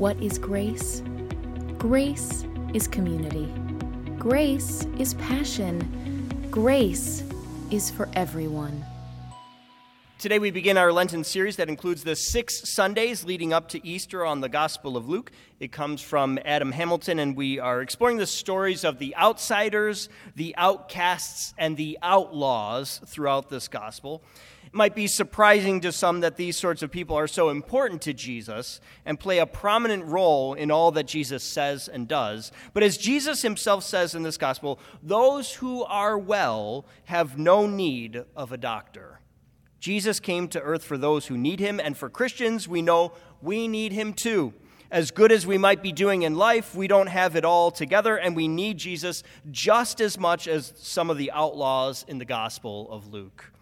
What is grace? Grace is community. Grace is passion. Grace is for everyone. Today we begin our Lenten series that includes the six Sundays leading up to Easter on the Gospel of Luke. It comes from Adam Hamilton, and we are exploring the stories of the outsiders, the outcasts, and the outlaws throughout this Gospel. It might be surprising to some that these sorts of people are so important to Jesus and play a prominent role in all that Jesus says and does. But as Jesus himself says in this Gospel, those who are well have no need of a doctor. Jesus came to earth for those who need him, and for Christians, we know we need him too. As good as we might be doing in life, we don't have it all together, and we need Jesus just as much as some of the outlaws in the Gospel of Luke.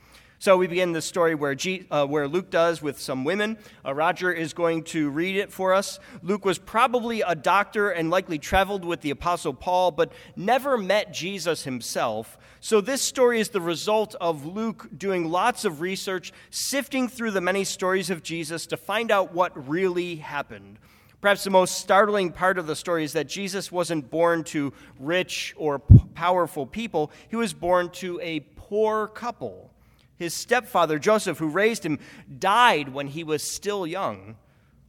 So we begin the story where, G, uh, where Luke does with some women. Uh, Roger is going to read it for us. Luke was probably a doctor and likely traveled with the Apostle Paul, but never met Jesus himself. So this story is the result of Luke doing lots of research, sifting through the many stories of Jesus to find out what really happened. Perhaps the most startling part of the story is that Jesus wasn't born to rich or powerful people, he was born to a poor couple. His stepfather, Joseph, who raised him, died when he was still young.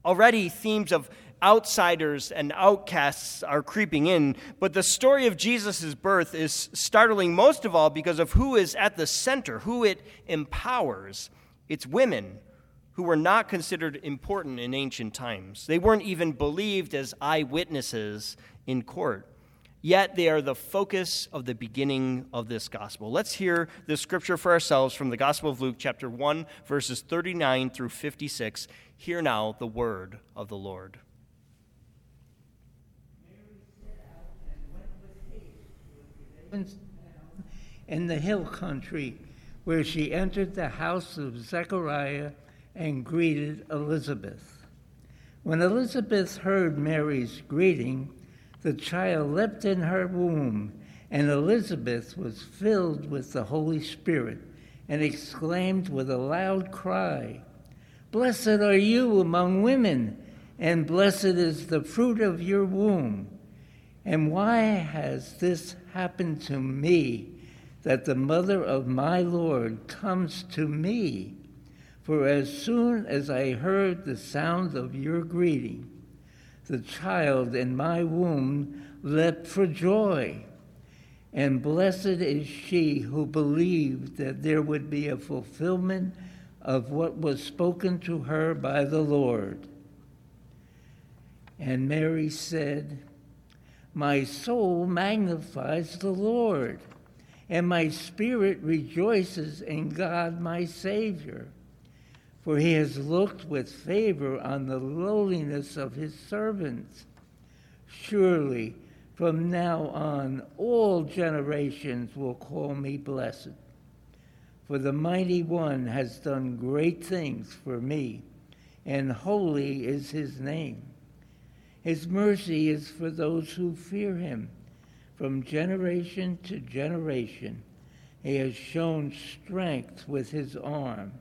Already, themes of outsiders and outcasts are creeping in, but the story of Jesus' birth is startling most of all because of who is at the center, who it empowers. It's women who were not considered important in ancient times. They weren't even believed as eyewitnesses in court. Yet they are the focus of the beginning of this gospel. Let's hear the scripture for ourselves from the Gospel of Luke, chapter 1, verses 39 through 56. Hear now the word of the Lord. Mary set out and went with hate to the in the hill country, where she entered the house of Zechariah and greeted Elizabeth. When Elizabeth heard Mary's greeting, the child leapt in her womb, and Elizabeth was filled with the Holy Spirit and exclaimed with a loud cry, Blessed are you among women, and blessed is the fruit of your womb. And why has this happened to me, that the mother of my Lord comes to me? For as soon as I heard the sound of your greeting, the child in my womb leapt for joy. And blessed is she who believed that there would be a fulfillment of what was spoken to her by the Lord. And Mary said, My soul magnifies the Lord, and my spirit rejoices in God my Savior for he has looked with favor on the lowliness of his servants. Surely, from now on, all generations will call me blessed. For the mighty one has done great things for me, and holy is his name. His mercy is for those who fear him. From generation to generation, he has shown strength with his arm.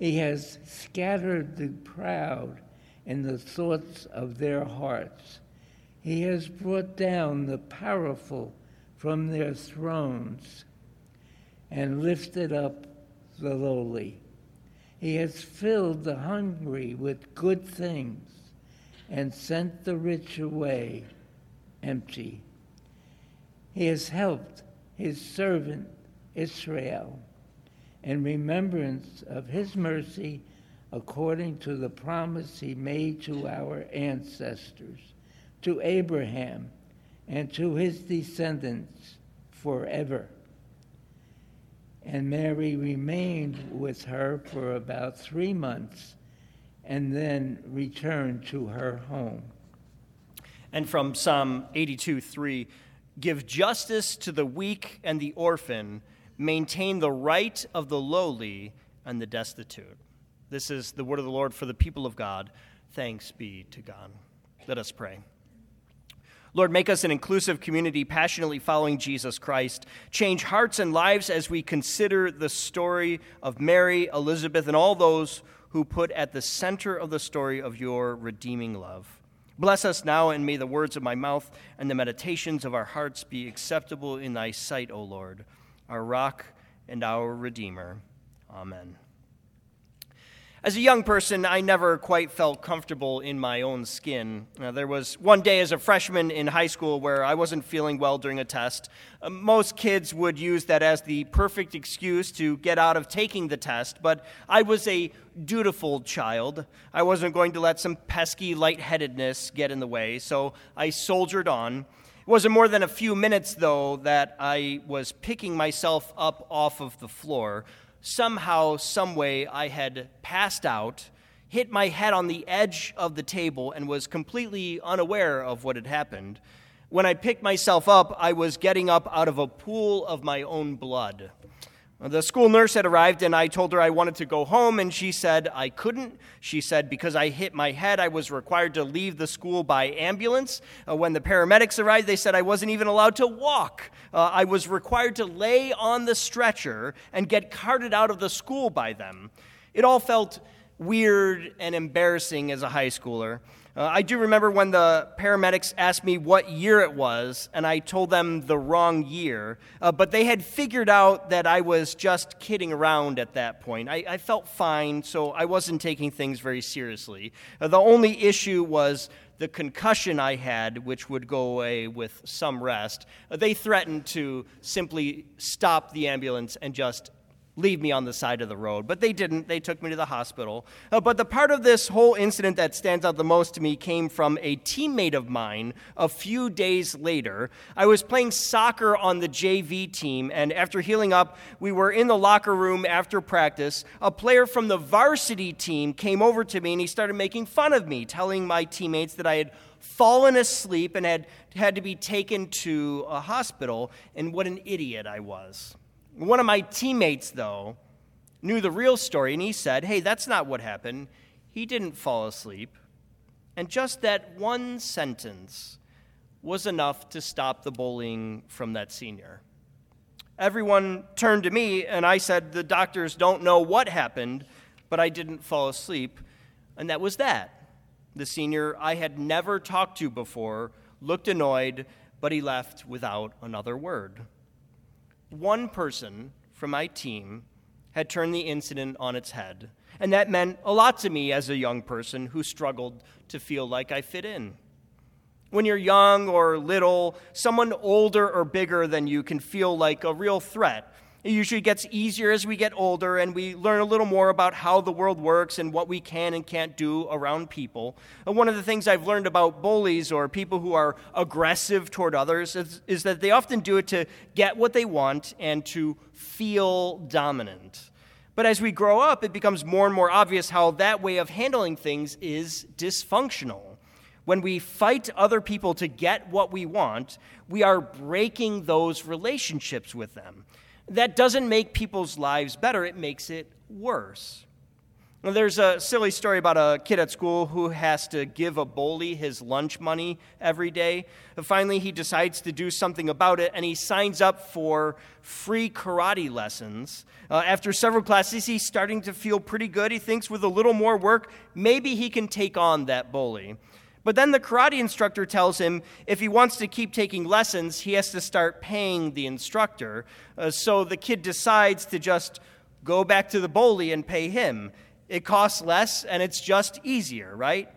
He has scattered the proud in the thoughts of their hearts. He has brought down the powerful from their thrones and lifted up the lowly. He has filled the hungry with good things and sent the rich away empty. He has helped his servant Israel in remembrance of his mercy according to the promise he made to our ancestors, to Abraham, and to his descendants forever. And Mary remained with her for about three months and then returned to her home. And from Psalm 82 3, give justice to the weak and the orphan maintain the right of the lowly and the destitute. This is the word of the Lord for the people of God. Thanks be to God. Let us pray. Lord, make us an inclusive community passionately following Jesus Christ. Change hearts and lives as we consider the story of Mary, Elizabeth, and all those who put at the center of the story of your redeeming love. Bless us now, and may the words of my mouth and the meditations of our hearts be acceptable in thy sight, O Lord, our rock and our Redeemer. Amen. As a young person, I never quite felt comfortable in my own skin. Uh, there was one day as a freshman in high school where I wasn't feeling well during a test. Uh, most kids would use that as the perfect excuse to get out of taking the test, but I was a dutiful child. I wasn't going to let some pesky lightheadedness get in the way, so I soldiered on. It wasn't more than a few minutes, though, that I was picking myself up off of the floor somehow, someway, I had passed out, hit my head on the edge of the table, and was completely unaware of what had happened. When I picked myself up, I was getting up out of a pool of my own blood. The school nurse had arrived, and I told her I wanted to go home, and she said I couldn't. She said because I hit my head, I was required to leave the school by ambulance. Uh, when the paramedics arrived, they said I wasn't even allowed to walk. Uh, I was required to lay on the stretcher and get carted out of the school by them. It all felt weird and embarrassing as a high schooler. Uh, I do remember when the paramedics asked me what year it was, and I told them the wrong year. Uh, but they had figured out that I was just kidding around at that point. I, I felt fine, so I wasn't taking things very seriously. Uh, the only issue was the concussion I had, which would go away with some rest. Uh, they threatened to simply stop the ambulance and just leave me on the side of the road. But they didn't. They took me to the hospital. Uh, but the part of this whole incident that stands out the most to me came from a teammate of mine a few days later. I was playing soccer on the JV team, and after healing up, we were in the locker room after practice. A player from the varsity team came over to me and he started making fun of me, telling my teammates that I had fallen asleep and had had to be taken to a hospital, and what an idiot I was. One of my teammates, though, knew the real story, and he said, Hey, that's not what happened. He didn't fall asleep. And just that one sentence was enough to stop the bullying from that senior. Everyone turned to me, and I said, The doctors don't know what happened, but I didn't fall asleep. And that was that. The senior I had never talked to before looked annoyed, but he left without another word one person from my team had turned the incident on its head. And that meant a lot to me as a young person who struggled to feel like I fit in. When you're young or little, someone older or bigger than you can feel like a real threat it usually gets easier as we get older and we learn a little more about how the world works and what we can and can't do around people. And one of the things I've learned about bullies or people who are aggressive toward others is, is that they often do it to get what they want and to feel dominant. But as we grow up, it becomes more and more obvious how that way of handling things is dysfunctional. When we fight other people to get what we want, we are breaking those relationships with them that doesn't make people's lives better, it makes it worse. Well, there's a silly story about a kid at school who has to give a bully his lunch money every day. Finally, he decides to do something about it and he signs up for free karate lessons. Uh, after several classes, he's starting to feel pretty good. He thinks with a little more work, maybe he can take on that bully. But then the karate instructor tells him if he wants to keep taking lessons, he has to start paying the instructor. Uh, so the kid decides to just go back to the bully and pay him. It costs less and it's just easier, right?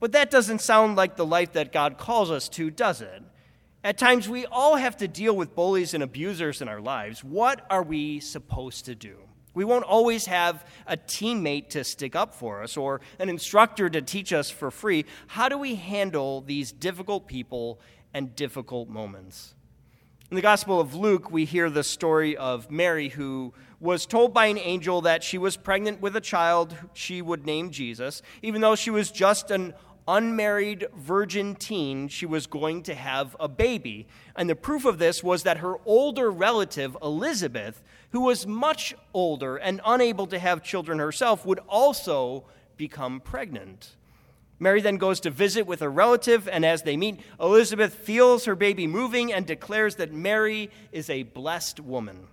But that doesn't sound like the life that God calls us to, does it? At times, we all have to deal with bullies and abusers in our lives. What are we supposed to do? We won't always have a teammate to stick up for us or an instructor to teach us for free. How do we handle these difficult people and difficult moments? In the Gospel of Luke, we hear the story of Mary, who was told by an angel that she was pregnant with a child she would name Jesus, even though she was just an unmarried virgin teen, she was going to have a baby. And the proof of this was that her older relative, Elizabeth, who was much older and unable to have children herself, would also become pregnant. Mary then goes to visit with a relative, and as they meet, Elizabeth feels her baby moving and declares that Mary is a blessed woman.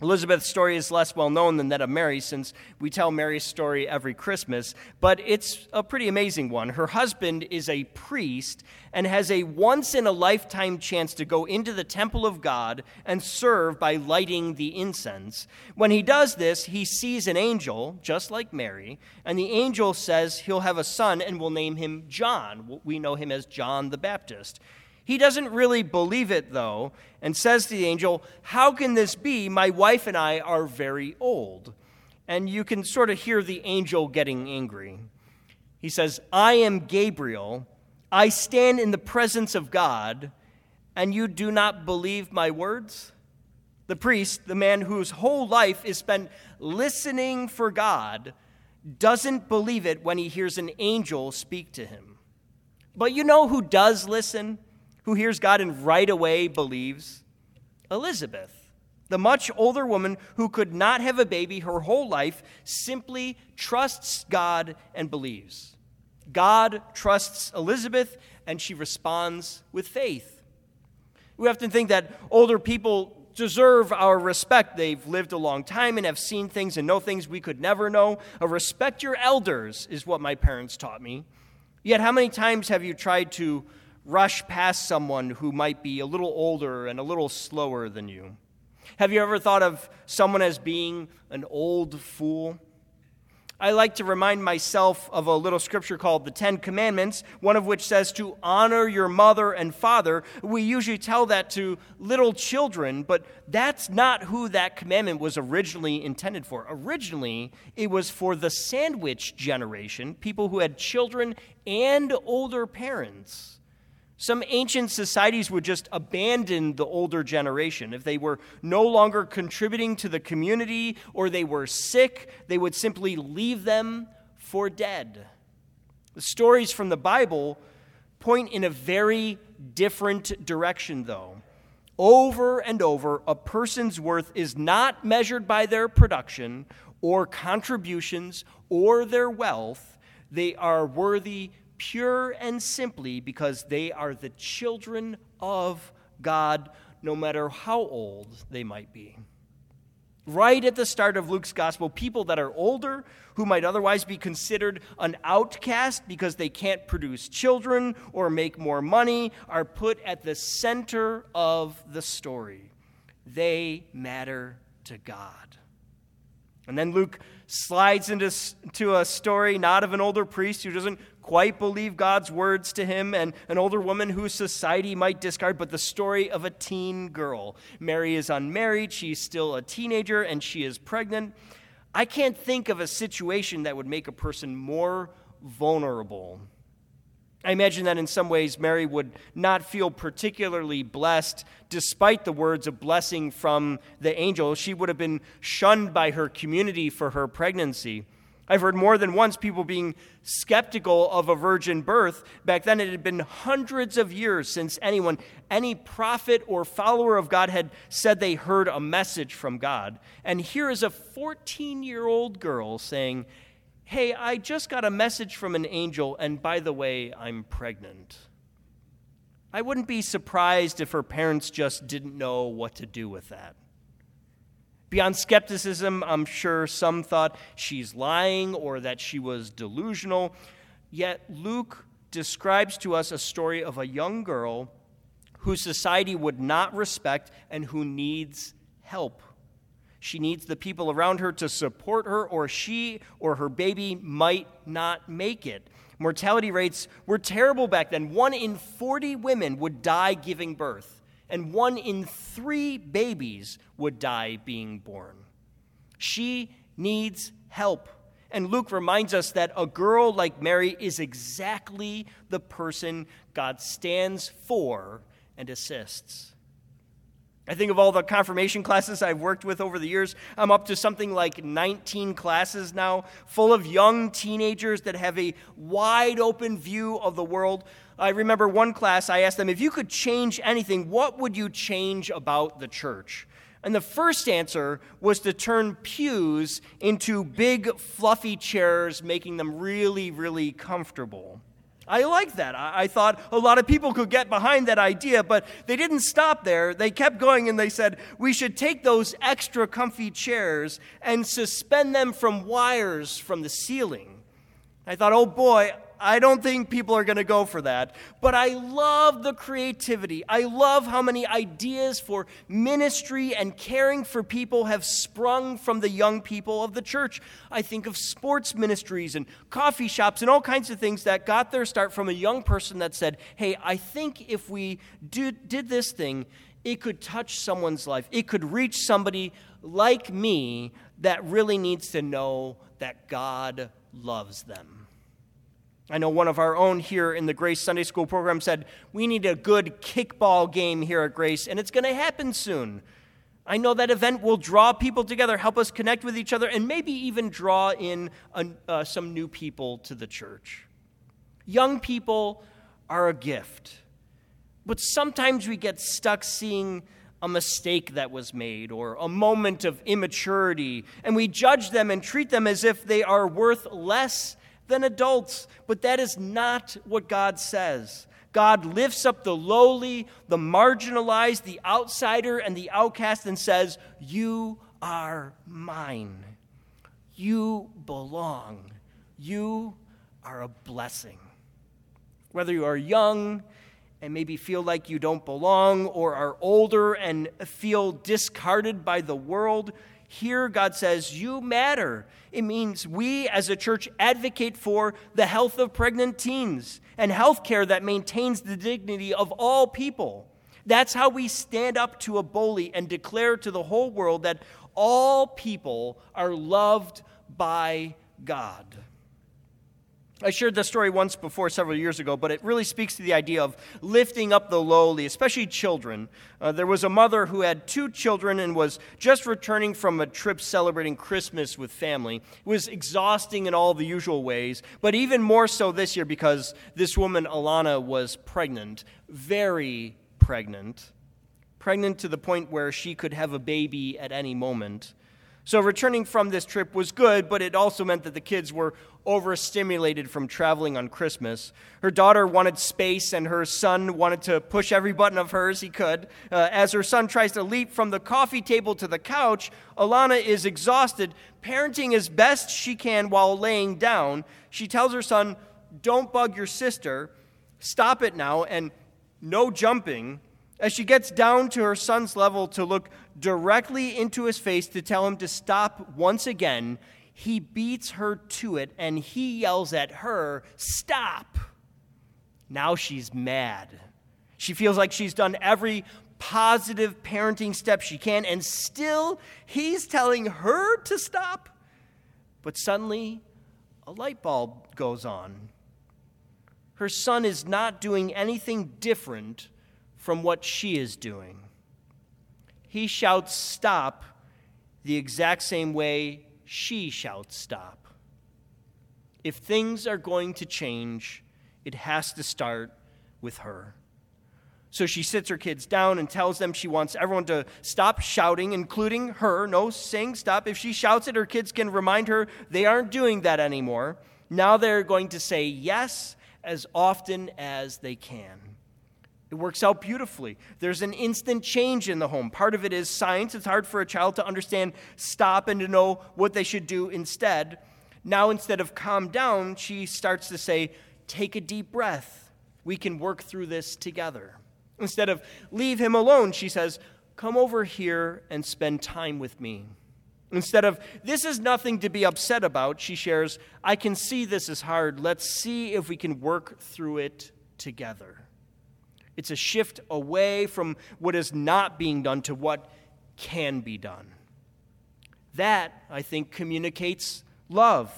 Elizabeth's story is less well known than that of Mary, since we tell Mary's story every Christmas, but it's a pretty amazing one. Her husband is a priest and has a once in a lifetime chance to go into the temple of God and serve by lighting the incense. When he does this, he sees an angel, just like Mary, and the angel says he'll have a son and will name him John. We know him as John the Baptist. He doesn't really believe it, though, and says to the angel, How can this be? My wife and I are very old. And you can sort of hear the angel getting angry. He says, I am Gabriel. I stand in the presence of God, and you do not believe my words? The priest, the man whose whole life is spent listening for God, doesn't believe it when he hears an angel speak to him. But you know who does listen? Who hears God and right away believes? Elizabeth, the much older woman who could not have a baby her whole life, simply trusts God and believes. God trusts Elizabeth, and she responds with faith. We often think that older people deserve our respect. They've lived a long time and have seen things and know things we could never know. A respect your elders is what my parents taught me. Yet, how many times have you tried to rush past someone who might be a little older and a little slower than you? Have you ever thought of someone as being an old fool? I like to remind myself of a little scripture called the Ten Commandments, one of which says to honor your mother and father. We usually tell that to little children, but that's not who that commandment was originally intended for. Originally, it was for the sandwich generation, people who had children and older parents. Some ancient societies would just abandon the older generation. If they were no longer contributing to the community or they were sick, they would simply leave them for dead. The stories from the Bible point in a very different direction, though. Over and over, a person's worth is not measured by their production or contributions or their wealth. They are worthy pure and simply because they are the children of God, no matter how old they might be. Right at the start of Luke's gospel, people that are older, who might otherwise be considered an outcast because they can't produce children or make more money, are put at the center of the story. They matter to God. And then Luke slides into, into a story not of an older priest who doesn't quite believe God's words to him, and an older woman whose society might discard, but the story of a teen girl. Mary is unmarried, she's still a teenager, and she is pregnant. I can't think of a situation that would make a person more vulnerable. I imagine that in some ways Mary would not feel particularly blessed despite the words of blessing from the angel. She would have been shunned by her community for her pregnancy. I've heard more than once people being skeptical of a virgin birth. Back then, it had been hundreds of years since anyone, any prophet or follower of God, had said they heard a message from God. And here is a 14 year old girl saying, Hey, I just got a message from an angel, and by the way, I'm pregnant. I wouldn't be surprised if her parents just didn't know what to do with that. Beyond skepticism, I'm sure some thought she's lying or that she was delusional. Yet Luke describes to us a story of a young girl whose society would not respect and who needs help. She needs the people around her to support her, or she or her baby might not make it. Mortality rates were terrible back then. One in 40 women would die giving birth and one in three babies would die being born. She needs help. And Luke reminds us that a girl like Mary is exactly the person God stands for and assists. I think of all the confirmation classes I've worked with over the years, I'm up to something like 19 classes now, full of young teenagers that have a wide open view of the world. I remember one class, I asked them, if you could change anything, what would you change about the church? And the first answer was to turn pews into big, fluffy chairs, making them really, really comfortable. I like that. I, I, thought a lot of people could get behind that idea, but they didn't stop there. They kept going and they said, we should take those extra comfy chairs and suspend them from wires from the ceiling. I thought, oh boy, I don't think people are going to go for that. But I love the creativity. I love how many ideas for ministry and caring for people have sprung from the young people of the church. I think of sports ministries and coffee shops and all kinds of things that got their start from a young person that said, Hey, I think if we do, did this thing, it could touch someone's life. It could reach somebody like me that really needs to know that God loves them. I know one of our own here in the Grace Sunday School program said, We need a good kickball game here at Grace, and it's going to happen soon. I know that event will draw people together, help us connect with each other, and maybe even draw in uh, some new people to the church. Young people are a gift, but sometimes we get stuck seeing a mistake that was made or a moment of immaturity, and we judge them and treat them as if they are worth less than adults. But that is not what God says. God lifts up the lowly, the marginalized, the outsider, and the outcast and says, You are mine. You belong. You are a blessing. Whether you are young and maybe feel like you don't belong, or are older and feel discarded by the world, here, God says, You matter. It means we as a church advocate for the health of pregnant teens and health care that maintains the dignity of all people. That's how we stand up to a bully and declare to the whole world that all people are loved by God. I shared this story once before several years ago, but it really speaks to the idea of lifting up the lowly, especially children. Uh, there was a mother who had two children and was just returning from a trip celebrating Christmas with family. It was exhausting in all the usual ways, but even more so this year because this woman, Alana, was pregnant, very pregnant, pregnant to the point where she could have a baby at any moment. So, returning from this trip was good, but it also meant that the kids were overstimulated from traveling on Christmas. Her daughter wanted space, and her son wanted to push every button of hers he could. Uh, as her son tries to leap from the coffee table to the couch, Alana is exhausted, parenting as best she can while laying down. She tells her son, Don't bug your sister, stop it now, and no jumping. As she gets down to her son's level to look directly into his face to tell him to stop once again, he beats her to it and he yells at her, Stop! Now she's mad. She feels like she's done every positive parenting step she can, and still he's telling her to stop. But suddenly, a light bulb goes on. Her son is not doing anything different from what she is doing. He shouts, Stop, the exact same way she shouts, Stop. If things are going to change, it has to start with her. So she sits her kids down and tells them she wants everyone to stop shouting, including her. No saying stop. If she shouts it, her kids can remind her they aren't doing that anymore. Now they're going to say yes as often as they can. It works out beautifully. There's an instant change in the home. Part of it is science. It's hard for a child to understand stop and to know what they should do instead. Now, instead of calm down, she starts to say, Take a deep breath. We can work through this together. Instead of leave him alone, she says, Come over here and spend time with me. Instead of, this is nothing to be upset about, she shares, I can see this is hard. Let's see if we can work through it together. It's a shift away from what is not being done to what can be done. That, I think, communicates love.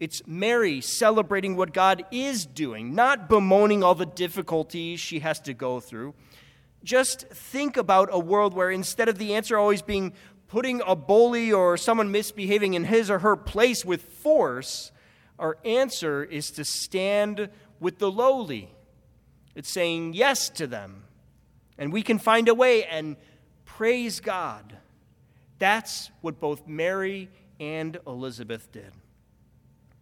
It's Mary celebrating what God is doing, not bemoaning all the difficulties she has to go through. Just think about a world where instead of the answer always being putting a bully or someone misbehaving in his or her place with force, our answer is to stand with the lowly it's saying yes to them. And we can find a way and praise God. That's what both Mary and Elizabeth did.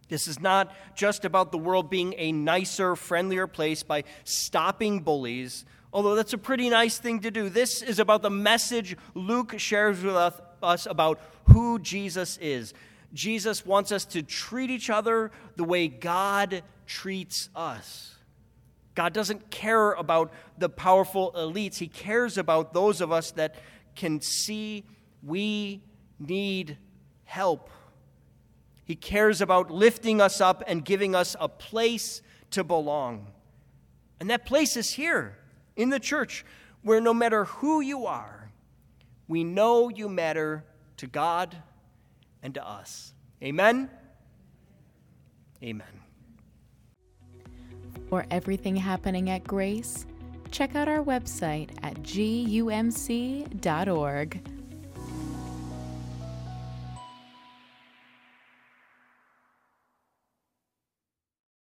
This is not just about the world being a nicer, friendlier place by stopping bullies, although that's a pretty nice thing to do. This is about the message Luke shares with us about who Jesus is. Jesus wants us to treat each other the way God treats us. God doesn't care about the powerful elites, He cares about those of us that can see we need help. He cares about lifting us up and giving us a place to belong. And that place is here in the church, where no matter who you are, we know you matter to God and to us. Amen? Amen. For everything happening at Grace, check out our website at gumc.org.